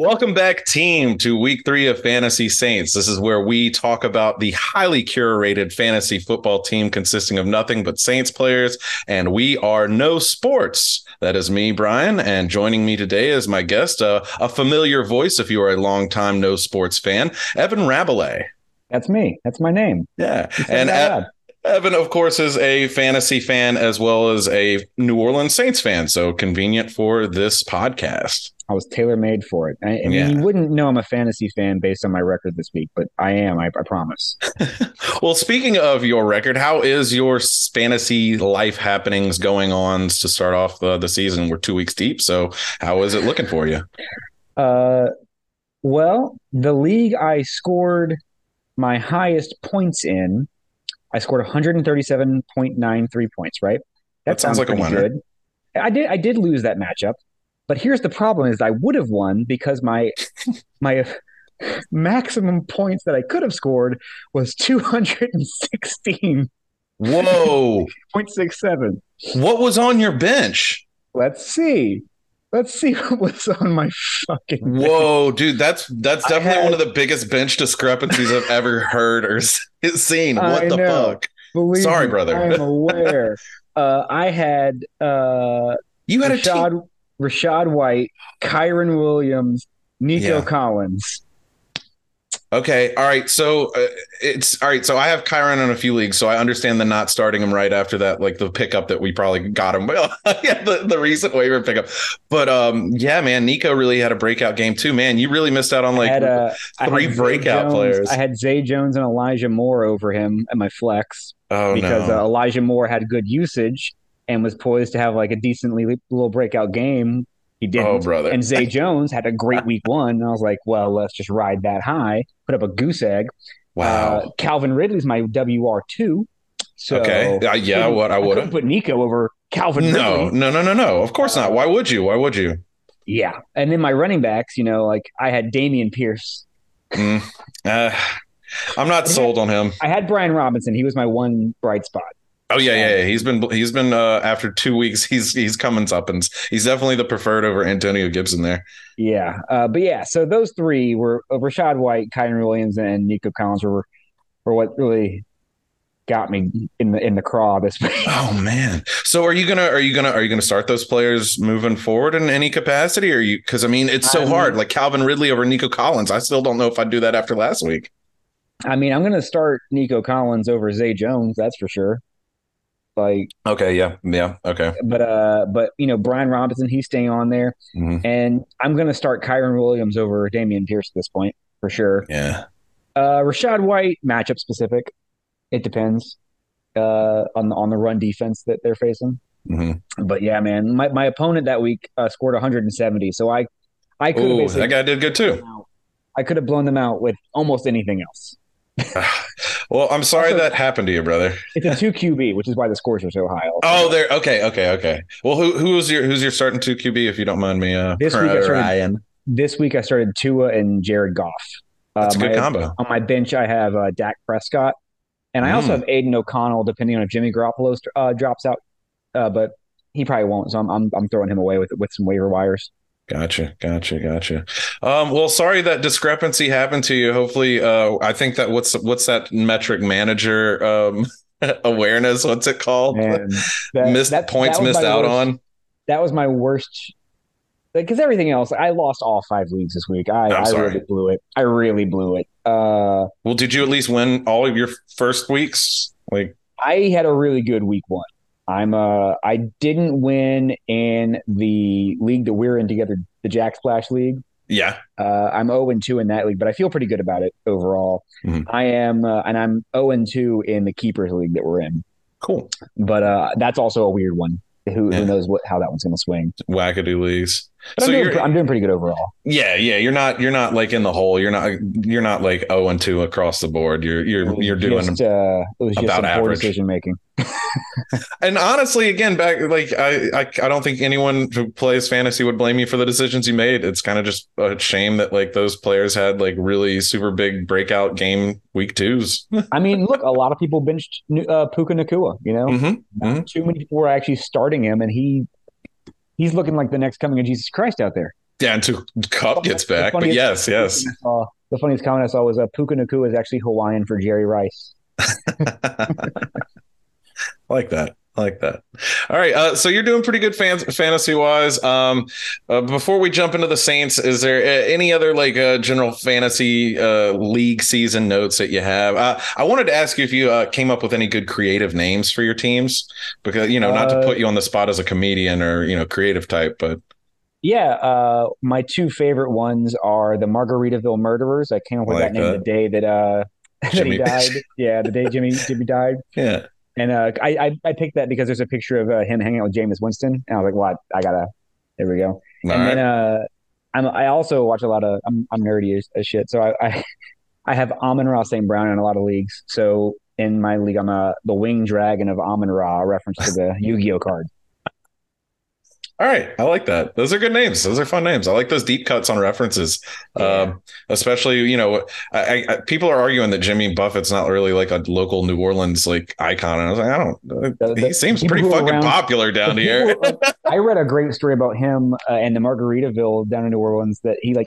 Welcome back, team, to week three of Fantasy Saints. This is where we talk about the highly curated fantasy football team consisting of nothing but Saints players, and we are NO Sports. That is me, Brian, and joining me today is my guest, uh, a familiar voice if you are a longtime NO Sports fan, Evan Rabalais. That's me. That's my name. Yeah, and Evan, of course, is a fantasy fan as well as a New Orleans Saints fan, so convenient for this podcast. I was tailor made for it. I, I mean, you wouldn't know I'm a fantasy fan based on my record this week, but I am. I, I promise. well, speaking of your record, how is your fantasy life happenings going on to start off the, the season? We're two weeks deep, so how is it looking for you? Uh, well, the league I scored my highest points in, I scored 137.93 points. Right, that, that sounds like a winner. Good. I did. I did lose that matchup. But here's the problem: is I would have won because my my maximum points that I could have scored was 216. Whoa. 0.67. What was on your bench? Let's see. Let's see what was on my fucking. Bench. Whoa, dude, that's that's definitely had, one of the biggest bench discrepancies I've ever heard or seen. What I the know. fuck? Believe Sorry, me, brother. I'm aware. uh, I had uh, you had Rachaad, a team. Rachaad White, Kyren Williams, Nico yeah. Collins. Okay. All right. So uh, it's all right. So I have Kyren in a few leagues, so I understand the not starting him right after that, like the pickup that we probably got him. yeah, the, the recent waiver pickup. But um, yeah, man, Nico really had a breakout game too. Man, you really missed out on like had, uh, three breakout Jones, players. I had Zay Jones and Elijah Moore over him at my flex. Oh, because no. uh, Elijah Moore had good usage and was poised to have like a decently little breakout game. He didn't. Oh, brother. And Zay Jones had a great week one. And I was like, well, let's just ride that high, put up a goose egg. Wow. Uh, Calvin Ridley's my WR2. So okay. Uh, yeah, what I would have put Nico over Calvin no, Ridley. No, no, no, no, Of course not. Why would you? Why would you? Yeah. And then my running backs, you know, like I had Dameon Pierce. Mm, uh, I'm not sold had, on him. I had Brian Robinson. He was my one bright spot. Oh yeah, yeah, yeah. He's been he's been uh, after two weeks. He's he's coming up, and he's definitely the preferred over Antonio Gibson there. Yeah, uh, but yeah. So those three were uh, Rachaad White, Kyren Williams, and Nico Collins were were what really got me in the in the craw this week. Oh man! So are you gonna are you gonna are you gonna start those players moving forward in any capacity? Or you because I mean it's so I hard. like Calvin Ridley over Nico Collins. I still don't know if I'd do that after last week. I mean, I'm gonna start Nico Collins over Zay Jones. That's for sure. Like okay, yeah, yeah, okay. But uh, but you know, Brian Robinson, he's staying on there, mm-hmm. and I'm gonna start Kyren Williams over Dameon Pierce at this point for sure. Yeah. Uh, Rachaad White matchup specific. It depends uh, on the on the run defense that they're facing. Mm-hmm. But yeah, man, my, my opponent that week uh, scored 170, so I I could that guy did good too. I could have blown them out with almost anything else. well, I'm sorry also, that happened to you, brother. It's a two QB, which is why the scores are so high. Also. Oh, there. Okay, okay, okay. Well, who who's your who's your starting two QB if you don't mind me? Uh, this week I started, Ryan. This week I started Tua and Jared Goff. That's uh, a good my, combo. On my bench, I have uh, Dak Prescott, and I mm. also have Aidan O'Connell, depending on if Jimmy Garoppolo uh, drops out. Uh, but he probably won't, so I'm, I'm I'm throwing him away with with some waiver wires. Gotcha, gotcha, gotcha. Um, well, sorry that discrepancy happened to you. Hopefully, uh, I think that what's what's that metric manager um, awareness? What's it called? Man, that, missed that, points that missed out worst, on. That was my worst. Because everything else, I lost all five leagues this week. I, I really blew it. I really blew it. Uh, well, did you at least win all of your first weeks? Like, I had a really good week one. I'm uh I didn't win in the league that we're in together, the Jack Splash League. Yeah. Uh, I'm 0 and 2 in that league, but I feel pretty good about it overall. Mm-hmm. I am, uh, and I'm 0 and 2 in the Keepers League that we're in. Cool. But uh, that's also a weird one. Who, yeah. who knows what how that one's going to swing? Wackadoo leagues. But so I'm doing, I'm doing pretty good overall. Yeah, yeah. You're not you're not like in the hole. You're not you're not like 0 and 2 across the board. You're you're you're doing just, uh, it was just about average decision making. and honestly, again, back like I, I I don't think anyone who plays fantasy would blame you for the decisions you made. It's kind of just a shame that like those players had like really super big breakout game week twos. I mean, look, a lot of people benched uh, Puka Nacua. You know, mm-hmm. Mm-hmm. too many people were actually starting him, and he he's looking like the next coming of Jesus Christ out there. Yeah, to Kupp gets back. But yes, yes. Saw, the funniest comment I saw was uh, Puka Nacua is actually Hawaiian for Jerry Rice. like that. I like that. All right. Uh, so you're doing pretty good fans, fantasy wise. Um, uh, before we jump into the Saints, is there uh, any other like uh, general fantasy uh, league season notes that you have? Uh, I wanted to ask you if you came up with any good creative names for your teams because, you know, not to put you on the spot as a comedian or, you know, creative type, but. Yeah. my two favorite ones are the Margaritaville murderers. I came up with like that name the day that, that he died. yeah. The day Jimmy, Jimmy died. Yeah. And uh, I, I, I picked that because there's a picture of uh, him hanging out with Jameis Winston, and I was like, "What? Well, I, gotta." There we go. All and right. then uh, I'm, I also watch a lot of. I'm, I'm nerdy as, as shit, so I, I, I have Amon-Ra St. Brown in a lot of leagues. So in my league, I'm a the winged dragon of Amon Ra, reference to the Yu-Gi-Oh card. All right, I like that. Those are good names. Those are fun names. I like those deep cuts on references, yeah. um, especially you know, I, I, people are arguing that Jimmy Buffett's not really like a local New Orleans like icon, and I was like, I don't. The, the, he seems pretty fucking around, popular down here. I read a great story about him uh, and the Margaritaville down in New Orleans that he like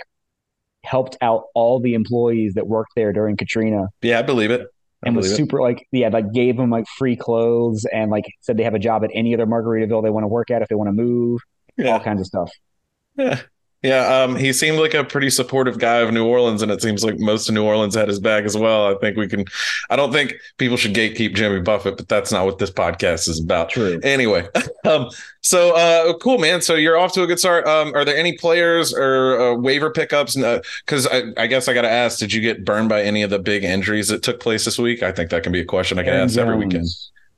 helped out all the employees that worked there during Katrina. Yeah, I believe it. And was super it. like yeah like gave them like free clothes and like said they have a job at any other Margaritaville they want to work at if they want to move yeah. all kinds of stuff yeah yeah, um, he seemed like a pretty supportive guy of New Orleans, and it seems like most of New Orleans had his back as well. I think we can. I don't think people should gatekeep Jimmy Buffett, but that's not what this podcast is about. True. Anyway, um, so uh, cool, man. So you're off to a good start. Um, are there any players or uh, waiver pickups? Because uh, I, I, guess I got to ask: Did you get burned by any of the big injuries that took place this week? I think that can be a question I can Aaron ask Jones. every weekend.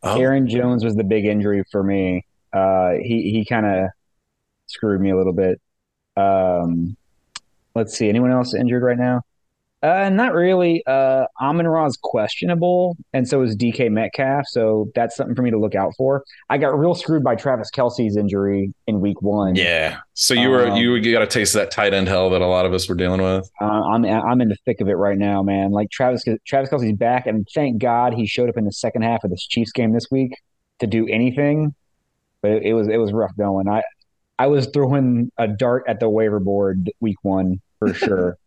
Oh. Aaron Jones was the big injury for me. Uh, he he kind of screwed me a little bit. Um, let's see. Anyone else injured right now? Uh, not really. Uh, Amon Ra's questionable, and so is DK Metcalf. So that's something for me to look out for. I got real screwed by Travis Kelce's injury in Week One. Yeah. So you were um, you, you got a taste of that tight end hell that a lot of us were dealing with. Uh, I'm I'm in the thick of it right now, man. Like Travis Travis Kelce's back, and thank God he showed up in the second half of this Chiefs game this week to do anything. But it, it was it was rough going. I I was throwing a dart at the waiver board week one for sure.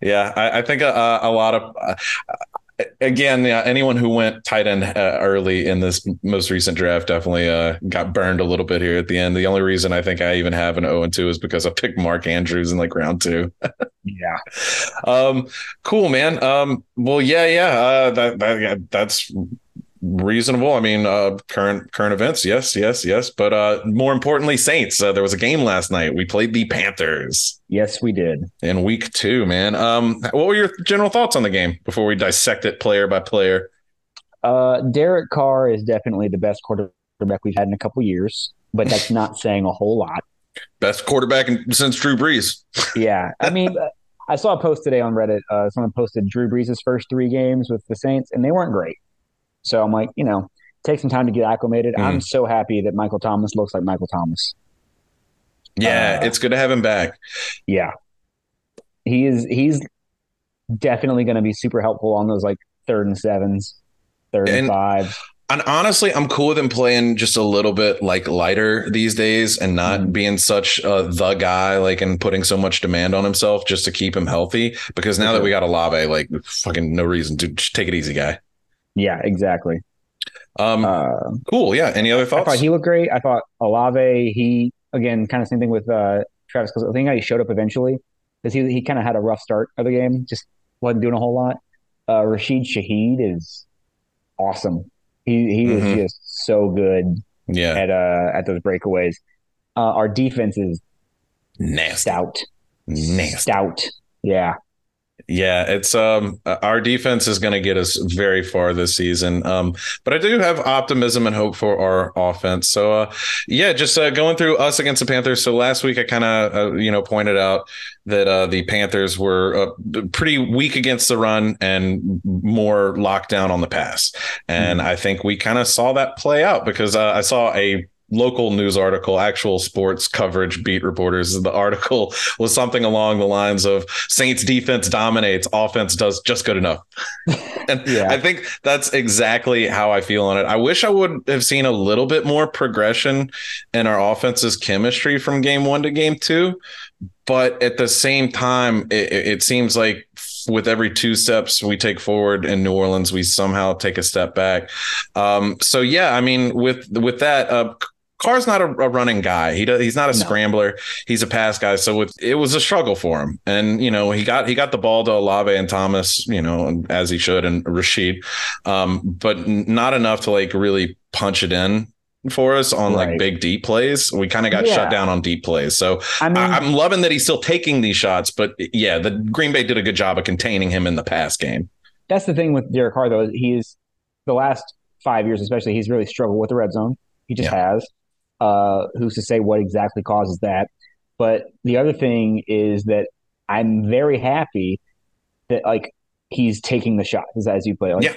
yeah, I, I think a, a, lot of. Uh, again, yeah, anyone who went tight end uh, early in this most recent draft definitely uh, got burned a little bit here at the end. The only reason I think I even have an 0 and 2 is because I picked Mark Andrews in like round two. yeah. Um, cool, man. Um, well, yeah, yeah. Uh, that, that, that's reasonable. I mean, uh, current current events, yes, yes, yes. But uh, more importantly, Saints. Uh, there was a game last night. We played the Panthers. Yes, we did in week two. Man, um, what were your general thoughts on the game before we dissect it player by player? Uh, Derek Carr is definitely the best quarterback we've had in a couple years, but that's not saying a whole lot. Best quarterback in, since Drew Brees. yeah, I mean. Uh, I saw a post today on Reddit. Uh, someone posted Drew Brees' first three games with the Saints, and they weren't great. So I'm like, you know, take some time to get acclimated. Mm. I'm so happy that Michael Thomas looks like Michael Thomas. Yeah, uh, it's good to have him back. Yeah. He is he's definitely going to be super helpful on those like third and sevens, third and, and fives. And honestly, I'm cool with him playing just a little bit like lighter these days and not mm being such uh, the guy, like and putting so much demand on himself just to keep him healthy. Because now that we got Olave, like fucking no reason to take it easy, guy. Yeah, exactly. Um, uh, cool. Yeah. Any other thoughts? I thought he looked great. I thought Olave, he again, kind of same thing with uh, Travis because I think he showed up eventually because he he kind of had a rough start of the game, just wasn't doing a whole lot. Uh, Rashid Shaheed is awesome. He he mm-hmm. is just so good. Yeah. At uh at those breakaways, uh, our defense is nasty. stout. Nasty. Stout. Yeah. Yeah, it's um our defense is going to get us very far this season. Um, but I do have optimism and hope for our offense. So uh, yeah, just uh, going through us against the Panthers. So last week I kind of uh, you know pointed out that uh, the Panthers were uh, pretty weak against the run and more locked down on the pass, and mm-hmm. I think we kind of saw that play out because uh, I saw a local news article, actual sports coverage beat reporters. The article was something along the lines of Saints defense dominates, offense does just good enough. and yeah. I think that's exactly how I feel on it. I wish I would have seen a little bit more progression in our offense's chemistry from game one to game two. But at the same time, it, it seems like with every two steps we take forward in New Orleans, we somehow take a step back. Um, so yeah, I mean, with with that, uh, Carr's not a, a, running guy. He does, he's not a no. scrambler. He's a pass guy. So it, it, was a struggle for him. And you know he got he got the ball to Olave and Thomas. You know as he should and Rashid, um, but not enough to like really punch it in for us on right. like big deep plays. We kind of got yeah. shut down on deep plays. So I mean, I, am loving that he's still taking these shots, but yeah, the Green Bay did a good job of containing him in the pass game. That's the thing with Derek Carr, though. He's the last five years, especially, he's really struggled with the red zone. He just yeah. has. Uh, who's to say what exactly causes that? But the other thing is that I'm very happy that like he's taking the shots as you play. Like, yeah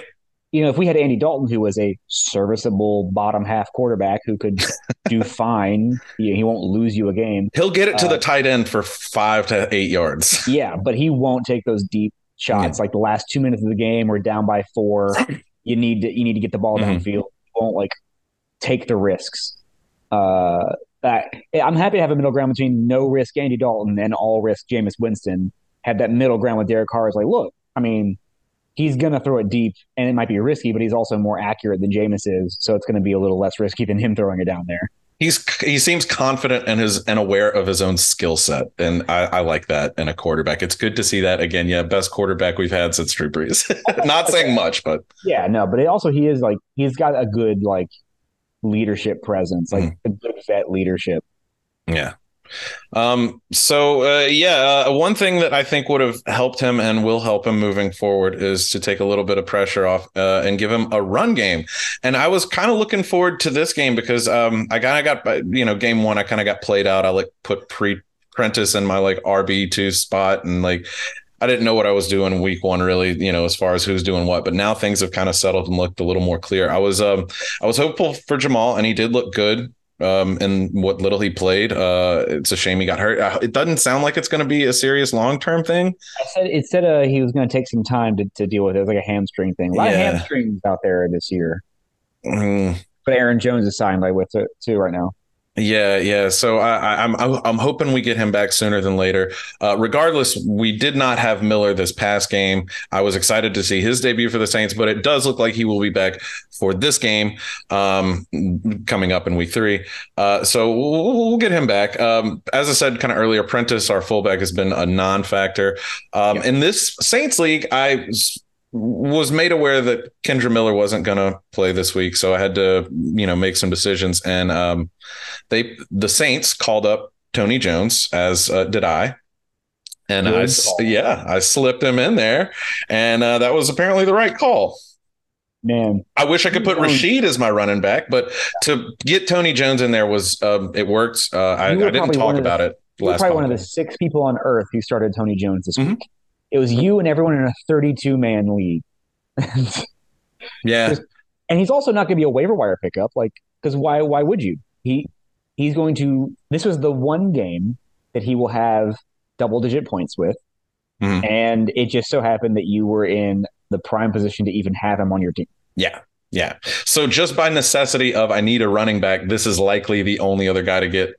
you know, if we had Andy Dalton, who was a serviceable bottom half quarterback who could do fine, he, he, won't lose you a game. He'll get it to uh, the tight end for five to eight yards. Yeah, but he won't take those deep shots. Yeah. Like the last two minutes of the game, we're down by four. You need to you need to get the ball mm-hmm. downfield. Won't like take the risks. Uh, I, I'm happy to have a middle ground between no risk Andy Dalton and all risk Jameis Winston. Have that middle ground with Derek Carr is like, look, I mean, he's going to throw it deep and it might be risky, but he's also more accurate than Jameis is. So it's going to be a little less risky than him throwing it down there. He's he seems confident and his and aware of his own skill set, and I, I, like that in a quarterback. It's good to see that again. Yeah, best quarterback we've had since Drew Brees. Not saying much, but yeah, no, but also he is like he's got a good like leadership presence, like mm. a good vet leadership. Yeah, um, so uh, yeah, uh, one thing that I think would have helped him and will help him moving forward is to take a little bit of pressure off uh, and give him a run game. And I was kind of looking forward to this game because um, I kind of got you know game one I kind of got played out. I like put pre Prentice in my like RB two spot and like I didn't know what I was doing week one, really, you know, as far as who's doing what. But now things have kind of settled and looked a little more clear. I was um I was hopeful for Jamal, and he did look good um, in what little he played. Uh, it's a shame he got hurt. Uh, it doesn't sound like it's going to be a serious long term thing. I said it said uh, he was going to take some time to, to deal with it. It was like a hamstring thing. A lot yeah. of hamstrings out there this year. Mm. But Aaron Jones is signed by with it too right now. Yeah, yeah. So I, am I'm, I'm hoping we get him back sooner than later. Uh, regardless, we did not have Miller this past game. I was excited to see his debut for the Saints, but it does look like he will be back for this game um, coming up in Week Three. Uh, so we'll, we'll, get him back. Um, as I said, kind of earlier, Prentice, our fullback, has been a non-factor um, in this Saints league. I was made aware that Kendre Miller wasn't going to play this week, so I had to, you know, make some decisions. And um, they, the Saints, called up Tony Jones, as uh, did I. And Good I, call. yeah, I slipped him in there, and uh, that was apparently the right call. Man, I wish I could put Rashid as my running back, but to get Tony Jones in there was um, it worked. Uh, I, I, didn't talk about the, it. Last probably one of the six people on earth who started Tony Jones this mm-hmm. week. It was you and everyone in a 32 man league. yeah. And he's also not going to be a waiver wire pickup. Like, because why, why would you? He, he's going to, this was the one game that he will have double digit points with. Mm-hmm. And it just so happened that you were in the prime position to even have him on your team. Yeah. Yeah. So just by necessity of I need a running back, this is likely the only other guy to get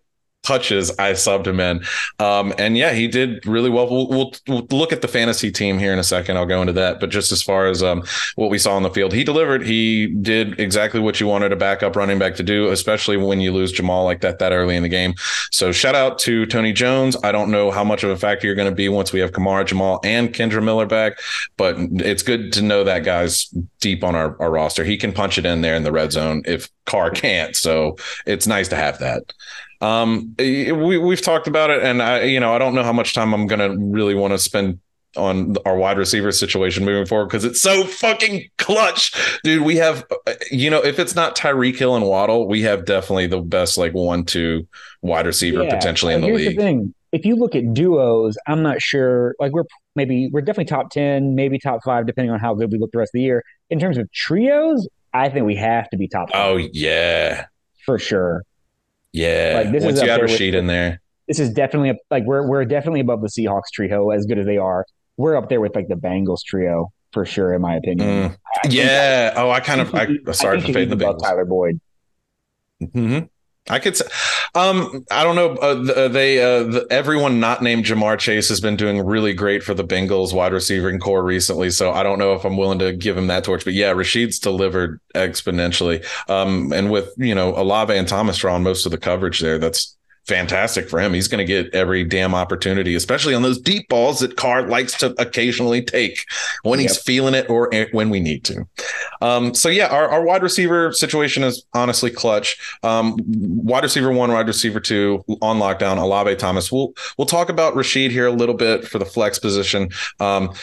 touches I subbed him in. Um, and yeah, he did really well. We'll, we'll, we'll, look at the fantasy team here in a second. I'll go into that. But just as far as um, what we saw on the field, he delivered. He did exactly what you wanted a backup running back to do, especially when you lose Jamal like that that early in the game. So shout out to Tony Jones. I don't know how much of a factor you're going to be once we have Kamara, Jamal, and Kendre Miller back, but it's good to know that guy's deep on our, our roster. He can punch it in there in the red zone if Carr can't. So it's nice to have that. Um, we we've talked about it, and I, you know, I don't know how much time I'm gonna really want to spend on our wide receiver situation moving forward because it's so fucking clutch, dude. We have, you know, if it's not Tyreek Hill and Waddle, we have definitely the best like one-two wide receiver yeah. potentially in the Here's league. The thing. If you look at duos, I'm not sure. Like we're maybe we're definitely top ten, maybe top five, depending on how good we look the rest of the year. In terms of trios, I think we have to be top. Five. Oh yeah, for sure. Yeah. Like, this Once is you add with- Rashid in there. This is definitely like we're we're definitely above the Seahawks trio, as good as they are. We're up there with like the Bengals trio for sure, in my opinion. Mm. I Yeah. Oh, I kind of. I, sorry think for fading the Bengals. Tyler Boyd. hmm I could say, um, I don't know. Uh, uh, they, uh, the, everyone not named Ja'Marr Chase has been doing really great for the Bengals wide receiving core recently. So I don't know if I'm willing to give him that torch. But yeah, Rashid's delivered exponentially. Um, and with you know Olave and Thomas drawing most of the coverage there, that's fantastic for him. He's going to get every damn opportunity, especially on those deep balls that Carr likes to occasionally take when he's Yep. feeling it or when we need to. Um, so yeah, our, our wide receiver situation is honestly clutch. Um, wide receiver one, wide receiver two on lockdown. Olave Thomas. We'll we'll talk about Rashid here a little bit for the flex position. Um,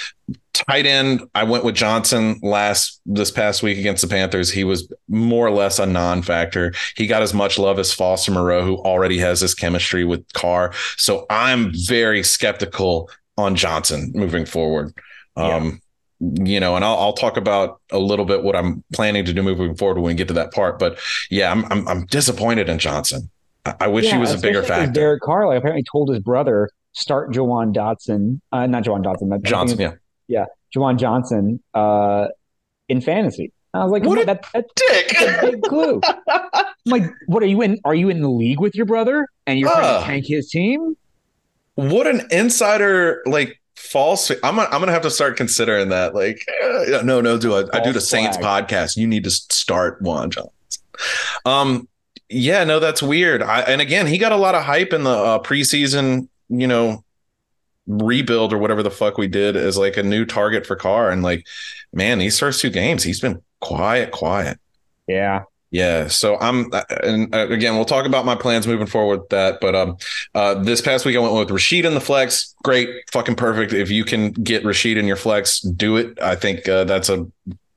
tight end, I went with Johnson last this past week against the Panthers. He was more or less a non-factor. He got as much love as Foster Moreau, who already has this chemistry with Carr. So I'm very skeptical on Johnson moving forward. Um, you know, and I'll, I'll talk about a little bit what I'm planning to do moving forward when we get to that part. But yeah, I'm I'm, I'm disappointed in Johnson. I, I wish he was a bigger factor. Derek Carr like, apparently told his brother start Jawan Dotson, uh, not Jawan Dotson, but Johnson, yeah. Juwan Johnson uh, in fantasy. I was like, What that, that's Dick. a big clue. I'm like, what are you in? Are you in the league with your brother and you're trying Uh. to tank his team? what an insider like false i'm gonna, I'm gonna have to start considering that like uh, no no do I, I do the saints flag. podcast you need to start one Johnson. um yeah no that's weird I, and again he got a lot of hype in the uh, preseason you know rebuild or whatever the fuck we did as like a new target for Carr and like man these first two games he's been quiet quiet Yeah. yeah, so I'm, and uh, again, we'll talk about my plans moving forward with that. But um, uh, this past week I went with Rashid in the flex. Great, fucking perfect. If you can get Rashid in your flex, do it. I think uh, that's a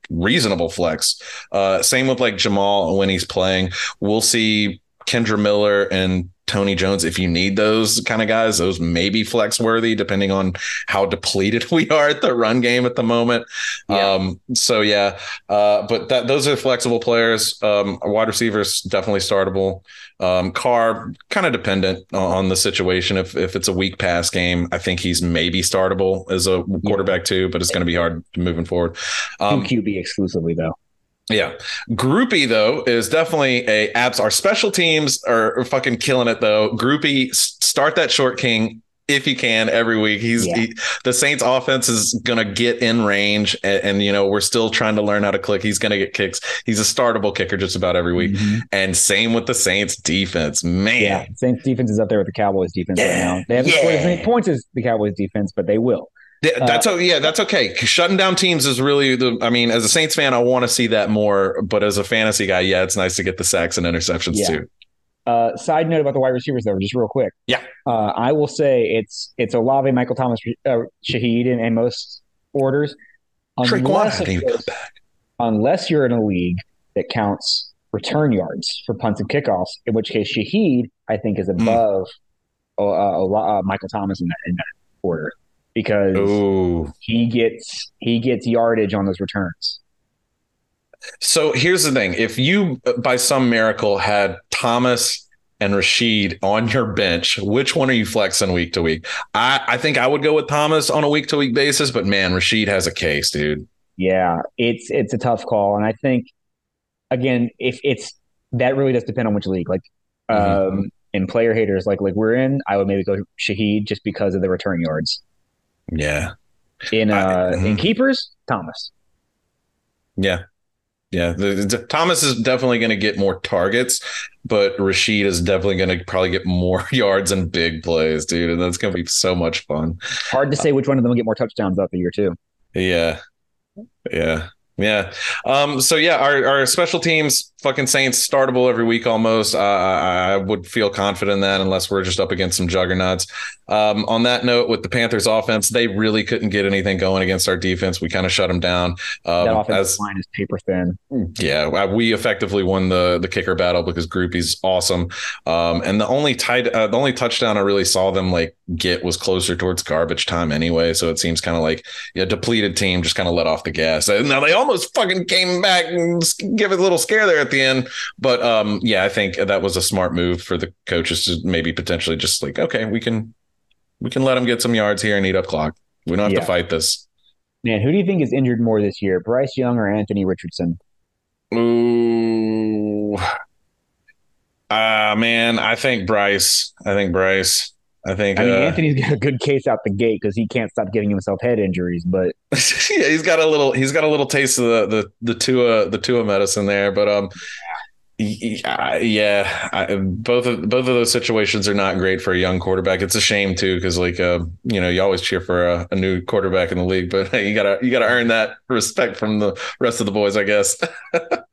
reasonable flex. Uh, same with like Jamal when he's playing. We'll see Kendre Miller and Tony Jones. If you need those kind of guys, those may be flex worthy depending on how depleted we are at the run game at the moment. Yeah. Um, so yeah, uh, but that those are flexible players. Um, wide receivers definitely startable. Um, Carr kind of dependent on, the situation. If if it's a weak pass game, I think he's maybe startable as a quarterback too, but it's going to be hard moving forward. Um, QB exclusively though. Yeah. Grupe though is definitely a abs. Our special teams are fucking killing it though. Grupe, start that short king if you can every week. He's Yeah. he, the Saints offense is gonna get in range, and, and you know we're still trying to learn how to click. He's gonna get kicks. He's a startable kicker just about every week. Mhm. And same with the Saints defense, man. Yeah, Saints defense is up there with the Cowboys defense right now. They haven't scored as many points as the Cowboys defense, but they will. Th- That's oh yeah, that's okay. Shutting down teams is really the. I mean, as a Saints fan, I want to see that more. But as a fantasy guy, yeah, it's nice to get the sacks and interceptions Yeah. too. Uh, side note about the wide receivers, though, just real quick. Yeah. Uh, I will say it's it's Olave, Michael Thomas, uh, Shaheed in, in most orders. Unless, hadn't of even come course, unless you're in a league that counts return yards for punts and kickoffs, in which case Shaheed, I think, is Hmm. above uh, uh, uh, Michael Thomas in that, in that order because Ooh. he gets he gets yardage on those returns. So here's the thing: if you, by some miracle, had Thomas and Rashid on your bench, which one are you flexing week to week? I, I think I would go with Thomas on a week to week basis, but man, Rashid has a case, dude. Yeah, it's it's a tough call, and I think again, if it's that really does depend on which league. Like, Mhm. um, in player haters, like like we're in, I would maybe go Shaheed just because of the return yards. Yeah, In uh, I- in mhm. keepers, Thomas. yeah, yeah. The, the- Thomas is definitely going to get more targets, but Rashid is definitely going to probably get more yards and big plays, dude. And that's going to be so much fun. Hard to say which one of them will get more touchdowns throughout the year too. Yeah. Yeah. Yeah. Um, so yeah, our, our special teams, fucking Saints, startable every week almost. Uh, I, I would feel confident in that unless we're just up against some juggernauts. Um, on that note, with the Panthers offense, they really couldn't get anything going against our defense. We kind of shut them down. That Um, offensive as line is paper thin. yeah, uh, we effectively won the the kicker battle because Grupe's awesome. Um, and the only tight, uh, the only touchdown I really saw them like get was closer towards garbage time anyway. So it seems kind of like a depleted team just kind of let off the gas. And now they almost fucking came back and give it a little scare there at the end. But um, yeah, I think that was a smart move for the coaches to maybe potentially just like, okay, we can we can let him get some yards here and eat up clock. We don't have Yeah. to fight this. Man, who do you think is injured more this year, Bryce Young or Anthony Richardson? Ooh. Ah, man, I think Bryce. I think Bryce. I think I mean, uh, Anthony's got a good case out the gate because he can't stop giving himself head injuries. But yeah, he's got a little he's got a little taste of the the the Tua the Tua medicine there, but um yeah, yeah I, both of both of those situations are not great for a young quarterback. It's a shame too because like uh you know you always cheer for a, a new quarterback in the league, but you gotta you gotta earn that respect from the rest of the boys, I guess.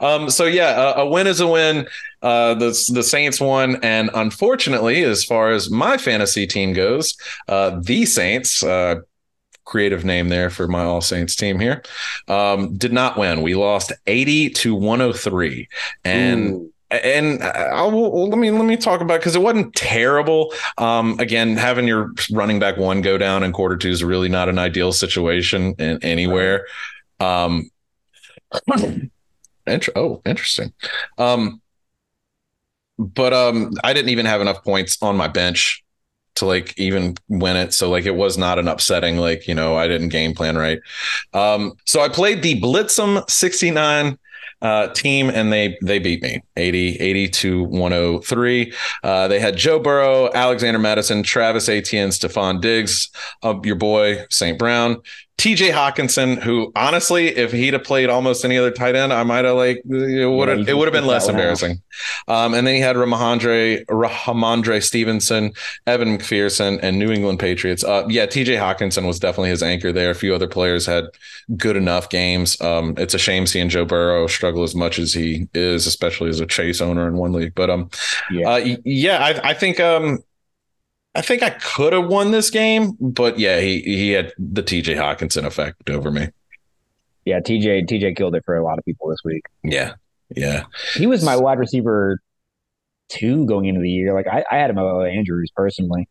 um so yeah, a, a win is a win. Uh, the the Saints won, and unfortunately, as far as my fantasy team goes, uh, the Saints. Uh, creative name there for my All Saints team here. Um, did not win. We lost 80 to 103. And Ooh. and I'll, well, let me let me talk about because it wasn't terrible. Um, again, having your running back one go down in quarter two is really not an ideal situation in anywhere. Um, int- oh, interesting. Um, but um, I didn't even have enough points on my bench to like even win it. So like it was not an upsetting like you know I didn't game plan right. Um, so I played the Blitzum 69 uh, team and they they beat me 80 80 to 103 uh, they had joe burrow alexander mattison travis etienne stefon diggs uh, your boy st brown tj hockenson who honestly if he'd have played almost any other tight end i might have like it would have it would have been less picked that one out. embarrassing um, and then he had Ramondre, Rhamondre Stevenson, Evan McPherson, and New England Patriots. Uh, yeah, TJ Hockenson was definitely his anchor there. A few other players had good enough games. Um, it's a shame seeing Joe Burrow struggle as much as he is, especially as a Chase owner in one league. But um, Yeah. uh, yeah, I, I think um, I think I could have won this game, but yeah, he he had the TJ Hockenson effect over me. yeah, TJ TJ killed it for a lot of people this week. Yeah, yeah. He was my wide receiver two going into the year. Like I, I had him over Andrews personally.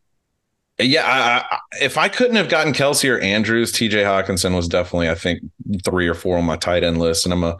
Yeah, I, I, if I couldn't have gotten Kelce or Andrews, TJ Hockenson was definitely, I think, three or four on my tight end list. And I'm a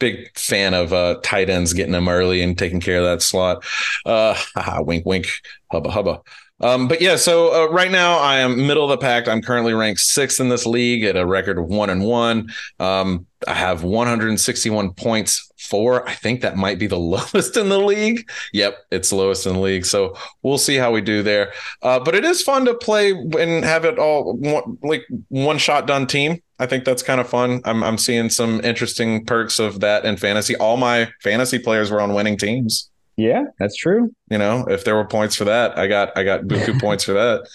big fan of uh, tight ends getting them early and taking care of that slot. Uh, haha, wink, wink, hubba, hubba. Um, but yeah, so uh, right now I am middle of the pack. I'm currently ranked sixth in this league at a record of one and one. Um, I have 161 points for. I think that might be the lowest in the league. Yep, it's lowest in the league. So we'll see how we do there. Uh, but it is fun to play and have it all like one shot done team. I think that's kind of fun. I'm I'm seeing some interesting perks of that in fantasy. All my fantasy players were on winning teams. Yeah, that's true. You know, if there were points for that, I got I got buku points for that.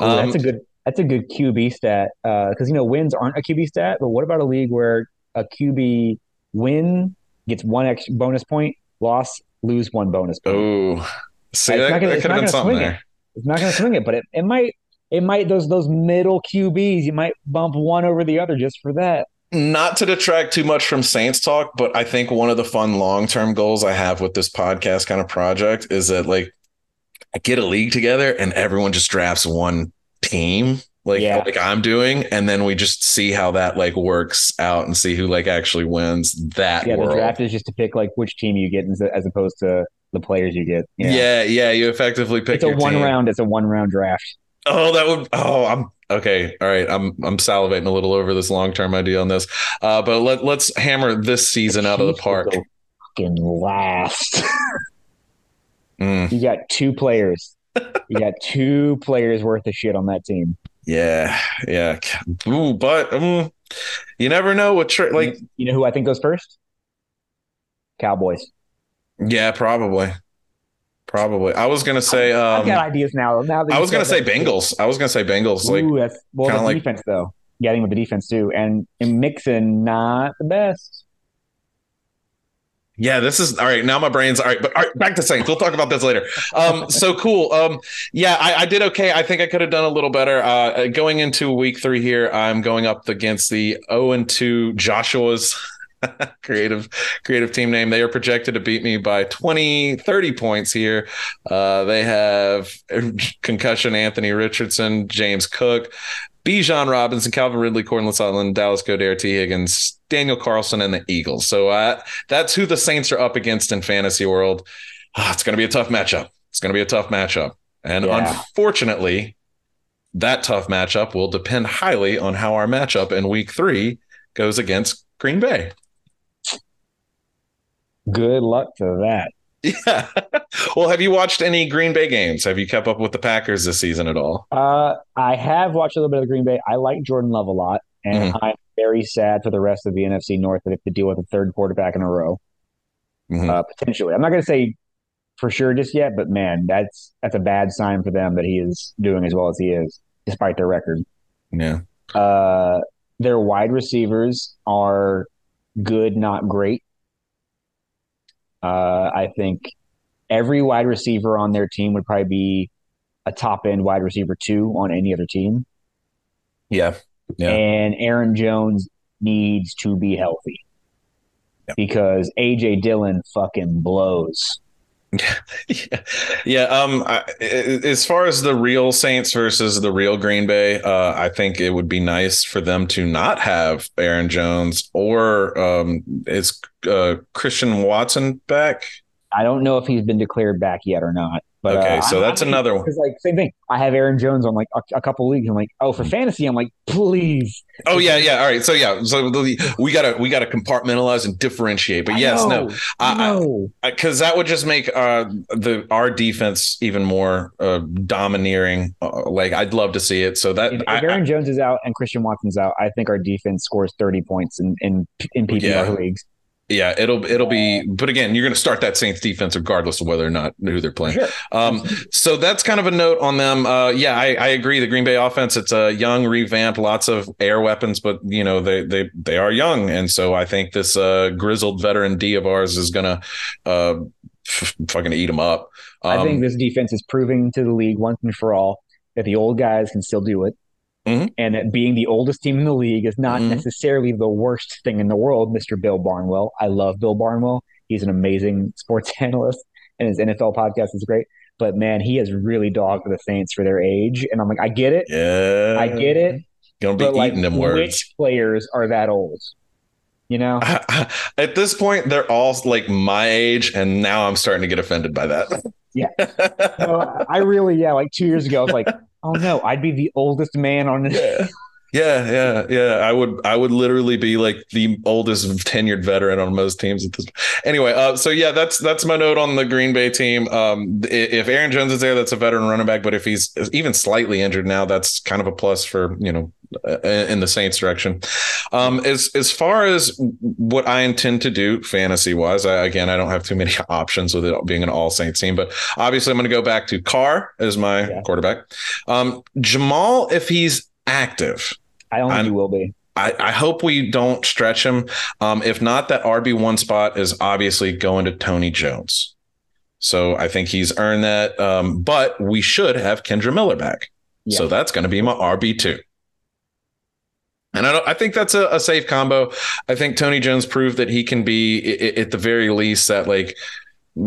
Ooh, Um, that's a good that's a good QB stat because you know wins aren't a QB stat, but what about a league where a QB win gets one extra bonus point, loss lose one bonus point? Oh, see, It's that, not gonna- that could have been something swing it. It's not going to swing it, but it, it might it might those those middle QBs you might bump one over the other just for that. Not to detract too much from Saints talk, but I think one of the fun long term goals I have with this podcast kind of project is that like I get a league together and everyone just drafts one team. Like, Yeah. like I'm doing, and then we just see how that like works out and see who like actually wins that Yeah, world. the draft is just to pick like which team you get as, as opposed to the players you get. you know? Yeah, yeah, you effectively pick it's a one team. round. It's a one round draft. Oh, that would. Oh, I'm okay. All right, I'm I'm salivating a little over this long term idea on this. Uh, but let let's hammer this season out of the park. Fucking last. Mm, you got two players. You got two players worth of shit on that team. yeah, yeah. Ooh, but um, you never know what tra- like. you know who I think goes first? Cowboys. Yeah, probably, probably. I was gonna say. I've Um, got ideas now. Now I was gonna say that. Bengals. I was gonna say Bengals. Like, Ooh, that's well, like- defense though. Getting with the defense too, and, and Mixon not the best. Yeah, this is all right. Now my brain's all right, but all right, back to Saints. We'll talk about this later. Um, so cool. Um, yeah, I, I did okay. I think I could have done a little better. Uh, going into week three here, I'm going up against the 0 and 2 Joshua's creative creative team name. They are projected to beat me by 20, 30 points here. Uh, they have concussion Anthony Richardson, James Cook. Bijan Robinson, Calvin Ridley, Courtland Sutherland, Dallas Goedert, Tee Higgins, Daniel Carlson, and the Eagles. So uh, that's who the Saints are up against in fantasy world. Ah, it's going to be a tough matchup. It's going to be a tough matchup. And yeah. unfortunately, that tough matchup will depend highly on how our matchup in week three goes against Green Bay. Good luck to that. Yeah. well, have you watched any Green Bay games? Have you kept up with the Packers this season at all? Uh, I have watched a little bit of the Green Bay. I like Jordan Love a lot, and mm-hmm. I'm very sad for the rest of the NFC North that have to deal with a third quarterback in a row. Mm-hmm. Uh, potentially, I'm not going to say for sure just yet, but man, that's that's a bad sign for them that he is doing as well as he is, despite their record. Yeah. Uh, their wide receivers are good, not great. Uh, I think every wide receiver on their team would probably be a top end wide receiver two on any other team. Yeah. Yeah. And Aaron Jones needs to be healthy yeah. because AJ Dillon fucking blows. yeah, yeah. Um, I, as far as the real Saints versus the real Green Bay, uh, I think it would be nice for them to not have Aaron Jones or um, is uh, Christian Watson back. I don't know if he's been declared back yet or not. But, okay, uh, so that's another one. Because like same thing. I have Aaron Jones on like a, a, couple leagues. I'm like, oh, for fantasy, I'm like, please. Oh yeah, yeah. All right. So yeah, so we gotta we gotta compartmentalize and differentiate. But yes, know, no, I because that would just make uh, the our defense even more uh, domineering. Uh, like I'd love to see it. So that if, if Aaron Jones is out and Christian Watson's out, I think our defense scores 30 points in in, in PPR yeah. leagues. Yeah, it'll it'll be, but again, you're going to start that Saints defense regardless of whether or not who they're playing. Sure. Um, so that's kind of a note on them. Uh, yeah, I, I, agree. The Green Bay offense, it's a young, revamp, lots of air weapons, but you know they they they are young, and so I think this uh, grizzled veteran D of ours is going to uh, f- fucking eat them up. Um, I think um, this defense is proving to the league once and for all that the old guys can still do it. Mm-hmm. And that being the oldest team in the league is not mm-hmm. necessarily the worst thing in the world, Mr. Bill Barnwell. I love Bill Barnwell. He's an amazing sports analyst, and his NFL podcast is great. But man, he has really dogged the Saints for their age. And I'm like, I get it. Yeah. I get it. Gonna be eating like, them words. Which players are that old? You know? At this point, they're all like my age, and now I'm starting to get offended by that. Yeah. so I really, yeah, like two years ago, I was like, oh no, I'd be the oldest man on the. Yeah. Yeah, yeah, yeah. I would, I would literally be like the oldest tenured veteran on most teams at this. Anyway, uh, so yeah, that's that's my note on the Green Bay team. Um, if Aaron Jones is there, that's a veteran running back. But if he's even slightly injured now, that's kind of a plus for you know in the Saints direction. Um, as as far as what I intend to do fantasy wise, I, again, I don't have too many options with it being an all Saints team, but obviously I'm going to go back to Carr as my yeah. quarterback. Um, Jamal, if he's active, I don't think he will be. I, I, hope we don't stretch him. Um, if not, that RB one spot is obviously going to Tony Jones. So I think he's earned that. Um, but we should have Kendre Miller back. Yeah. So that's going to be my RB two. And I, I think that's a, a, safe combo. I think Tony Jones proved that he can be, at the very least, that like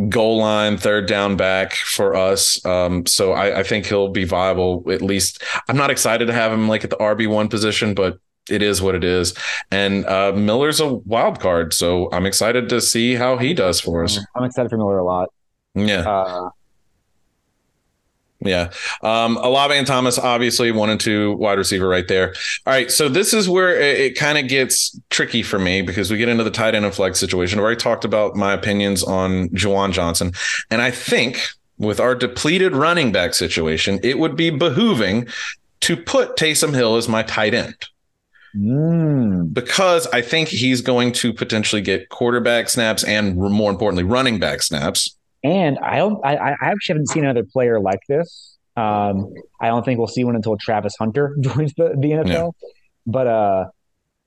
goal line, third down back for us. Um, so I, I, think he'll be viable. At least I'm not excited to have him like at the RB one position, but it is what it is. And uh, Miller's a wild card, so I'm excited to see how he does for us. I'm excited for Miller a lot. Yeah. Uh, yeah. Um, Olave and Thomas, obviously one and two wide receiver right there. All right. So this is where it, it kind of gets tricky for me because we get into the tight end and flex situation. I already talked about my opinions on Juwan Johnson. And I think with our depleted running back situation, it would be behooving to put Taysom Hill as my tight end. Mm. Because I think he's going to potentially get quarterback snaps and more importantly, running back snaps and I don't, I, I actually haven't seen another player like this. Um, I don't think we'll see one until Travis Hunter joins the, the NFL. But uh,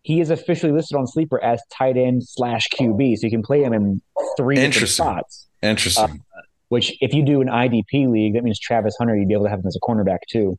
he is officially listed on Sleeper as tight end slash QB, so you can play him in three different spots. Interesting. Uh, which, if you do an IDP league, that means Travis Hunter, you'd be able to have him as a cornerback too,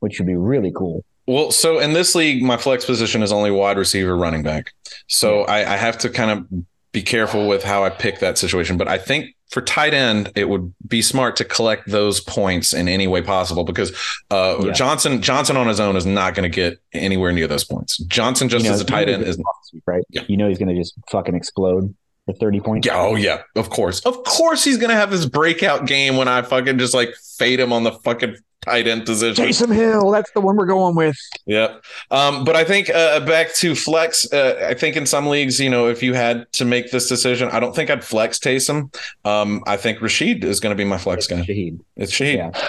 which would be really cool. Well, so in this league, my flex position is only wide receiver, running back. So I, I have to kind of be careful with how I pick that situation. But I think for tight end, it would be smart to collect those points in any way possible because uh, yeah. Johnson Johnson on his own is not going to get anywhere near those points. Johnson just you know, as a tight end is not right. Yeah. You know he's going to just fucking explode for thirty points. Yeah. Oh yeah. Of course. Of course he's going to have his breakout game when I fucking just like fade him on the fucking tight end position. Taysom Hill, that's the one we're going with. Yep. Um, but I think uh, back to flex. Uh, I think in some leagues, you know, if you had to make this decision, I don't think I'd flex Taysom. Um, I think Rashid is going to be my flex it's guy. Shahid. It's Shahid. Yeah.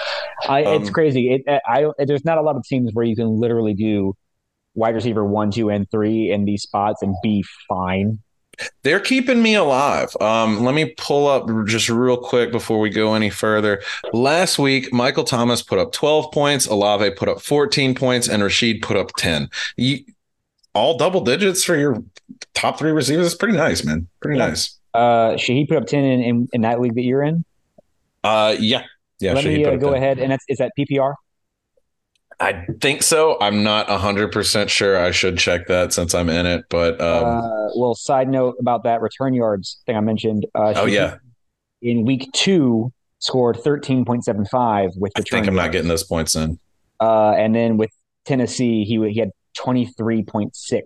I, um, it's crazy. It, I, there's not a lot of teams where you can literally do wide receiver one, two, and three in these spots and be fine. They're keeping me alive. Um, let me pull up just real quick before we go any further. Last week, Michael Thomas put up 12 points, Olave put up 14 points, and Rashid put up 10. You, all double digits for your top three receivers is pretty nice, man. Pretty yeah. nice. Uh, should he put up 10 in, in, in, that league that you're in? Uh, yeah. Yeah. Let me uh, go 10. ahead. And that's, is that PPR? I think so. I'm not 100% sure. I should check that since I'm in it. But, um, uh, well, side note about that return yards thing I mentioned. Uh, oh, yeah. In week two, scored 13.75 with return I think I'm yards. not getting those points in. Uh, and then with Tennessee, he, he had 23.6.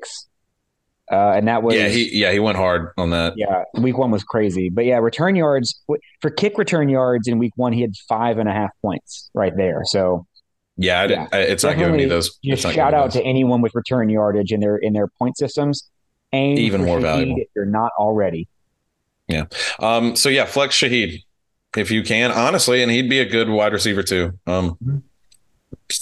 Uh, and that was yeah he yeah he went hard on that yeah week one was crazy but yeah return yards for kick return yards in week one he had five and a half points right there so yeah, I yeah. it's Definitely not giving me those. Just shout out those. to anyone with return yardage in their in their point systems. Aim even more valuable if you're not already. Yeah. Um. So yeah, flex Shaheed if you can, honestly, and he'd be a good wide receiver too. Um. Mm-hmm.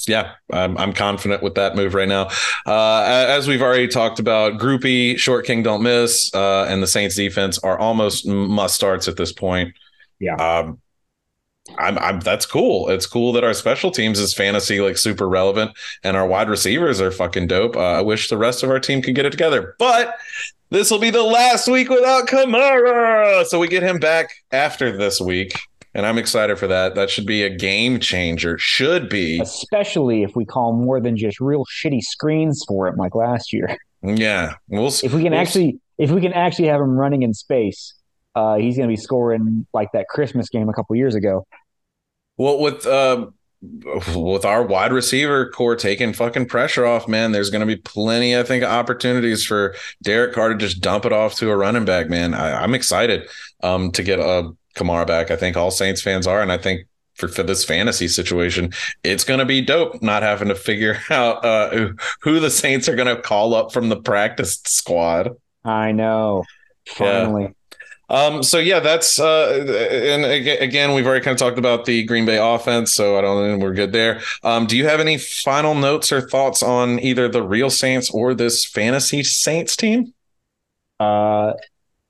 Yeah, I'm, I'm confident with that move right now. Uh, as we've already talked about, Grupe, Short King, Don't Miss, uh, and the Saints defense are almost must starts at this point. Yeah. Um, I'm, I'm that's cool. It's cool that our special teams is fantasy like super relevant and our wide receivers are fucking dope. Uh, I wish the rest of our team could get it together, but this will be the last week without Kamara. So we get him back after this week. And I'm excited for that. That should be a game changer. Should be. Especially if we call more than just real shitty screens for it like last year. Yeah. We'll if we can we'll actually if we can actually have him running in space uh, he's going to be scoring like that Christmas game a couple years ago. Well, with uh, with our wide receiver core taking fucking pressure off, man, there's going to be plenty, I think, opportunities for Derek Carr to just dump it off to a running back. Man, I, am excited um, to get a uh, Kamara back. I think all Saints fans are, and I think for, for this fantasy situation, it's going to be dope not having to figure out uh, who the Saints are going to call up from the practice squad. I know. Finally. Yeah. Um, so yeah, that's uh, and again, we've already kind of talked about the Green Bay offense, so I don't think we're good there. Um, do you have any final notes or thoughts on either the real Saints or this fantasy Saints team? Uh,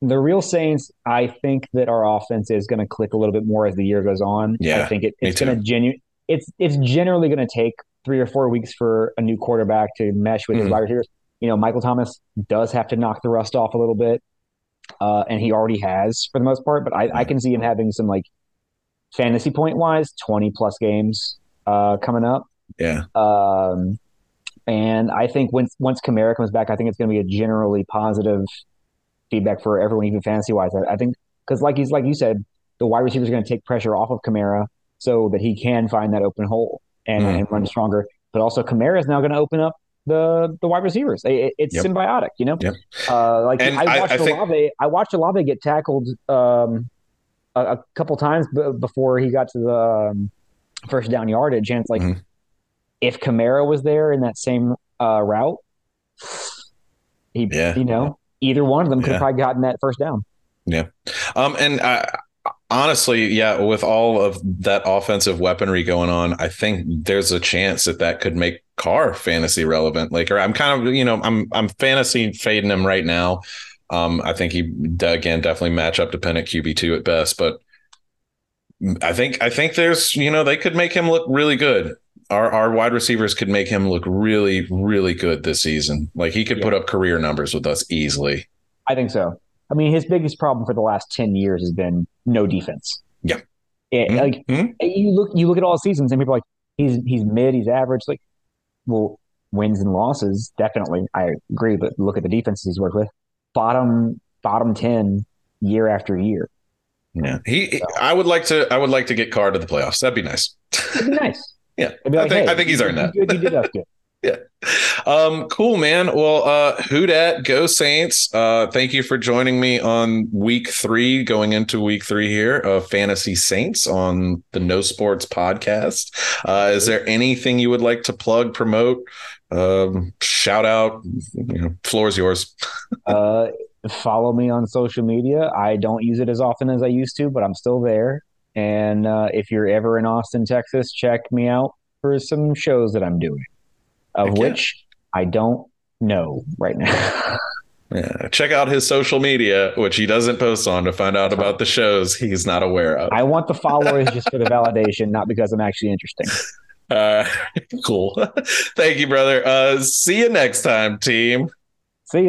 the real Saints, I think that our offense is going to click a little bit more as the year goes on. Yeah, I think it, it's going to genuine. It's it's generally going to take three or four weeks for a new quarterback to mesh with mm-hmm. his wide receivers. You know, Michael Thomas does have to knock the rust off a little bit uh, and he already has for the most part. But I, I can see him having some like fantasy point wise, twenty plus games uh, coming up. Yeah. Um, and I think once once Kamara comes back, I think it's going to be a generally positive feedback for everyone, even fantasy wise. I, I think because like he's like you said, the wide receiver is going to take pressure off of Kamara so that he can find that open hole and, mm. and run stronger. But also, Kamara is now going to open up the the wide receivers. It, it's yep. symbiotic, you know. Yep. Uh, like and I watched I, I Olave. Think... I watched Olave get tackled um, a, a, couple times b- before he got to the um, first down yardage, and it's like mm-hmm. if Kamara was there in that same uh, route, he, yeah. you know, either one of them could yeah. have probably gotten that first down. Yeah. Um, and I, honestly, yeah, with all of that offensive weaponry going on, I think there's a chance that that could make Carr fantasy relevant. Like, or I'm kind of, you know, I'm I'm fantasy fading him right now. Um, I think he again definitely match up dependent QB two at best, but I think I think there's you know they could make him look really good. Our our wide receivers could make him look really really good this season. Like he could yeah. put up career numbers with us easily. I think so. I mean, his biggest problem for the last ten years has been no defense. Yeah, it, mm-hmm. like mm-hmm. you look, you look at all seasons, and people are like, he's he's mid, he's average. Like, well, wins and losses, definitely, I agree. But look at the defenses he's worked with, bottom bottom ten year after year. Yeah, he. So. I would like to. I would like to get Carr to the playoffs. That'd be nice. That'd be nice. yeah, like, I think. Hey, I think he's earned that. Good, you did us good. Yeah. Um, cool, man. Well, uh, who dat? Go Saints. Uh, thank you for joining me on week three, going into week three here of Fantasy Saints on the NO Sports podcast. Uh, is there anything you would like to plug, promote, um, shout out? You know, floor is yours. uh, follow me on social media. I don't use it as often as I used to, but I'm still there. And uh, if you're ever in Austin, Texas, check me out for some shows that I'm doing, of which I don't know right now. yeah, check out his social media, which he doesn't post on, to find out about the shows he's not aware of. I want the followers just for the validation, not because I'm actually interesting. Uh, cool. Thank you, brother. Uh, see you next time, team.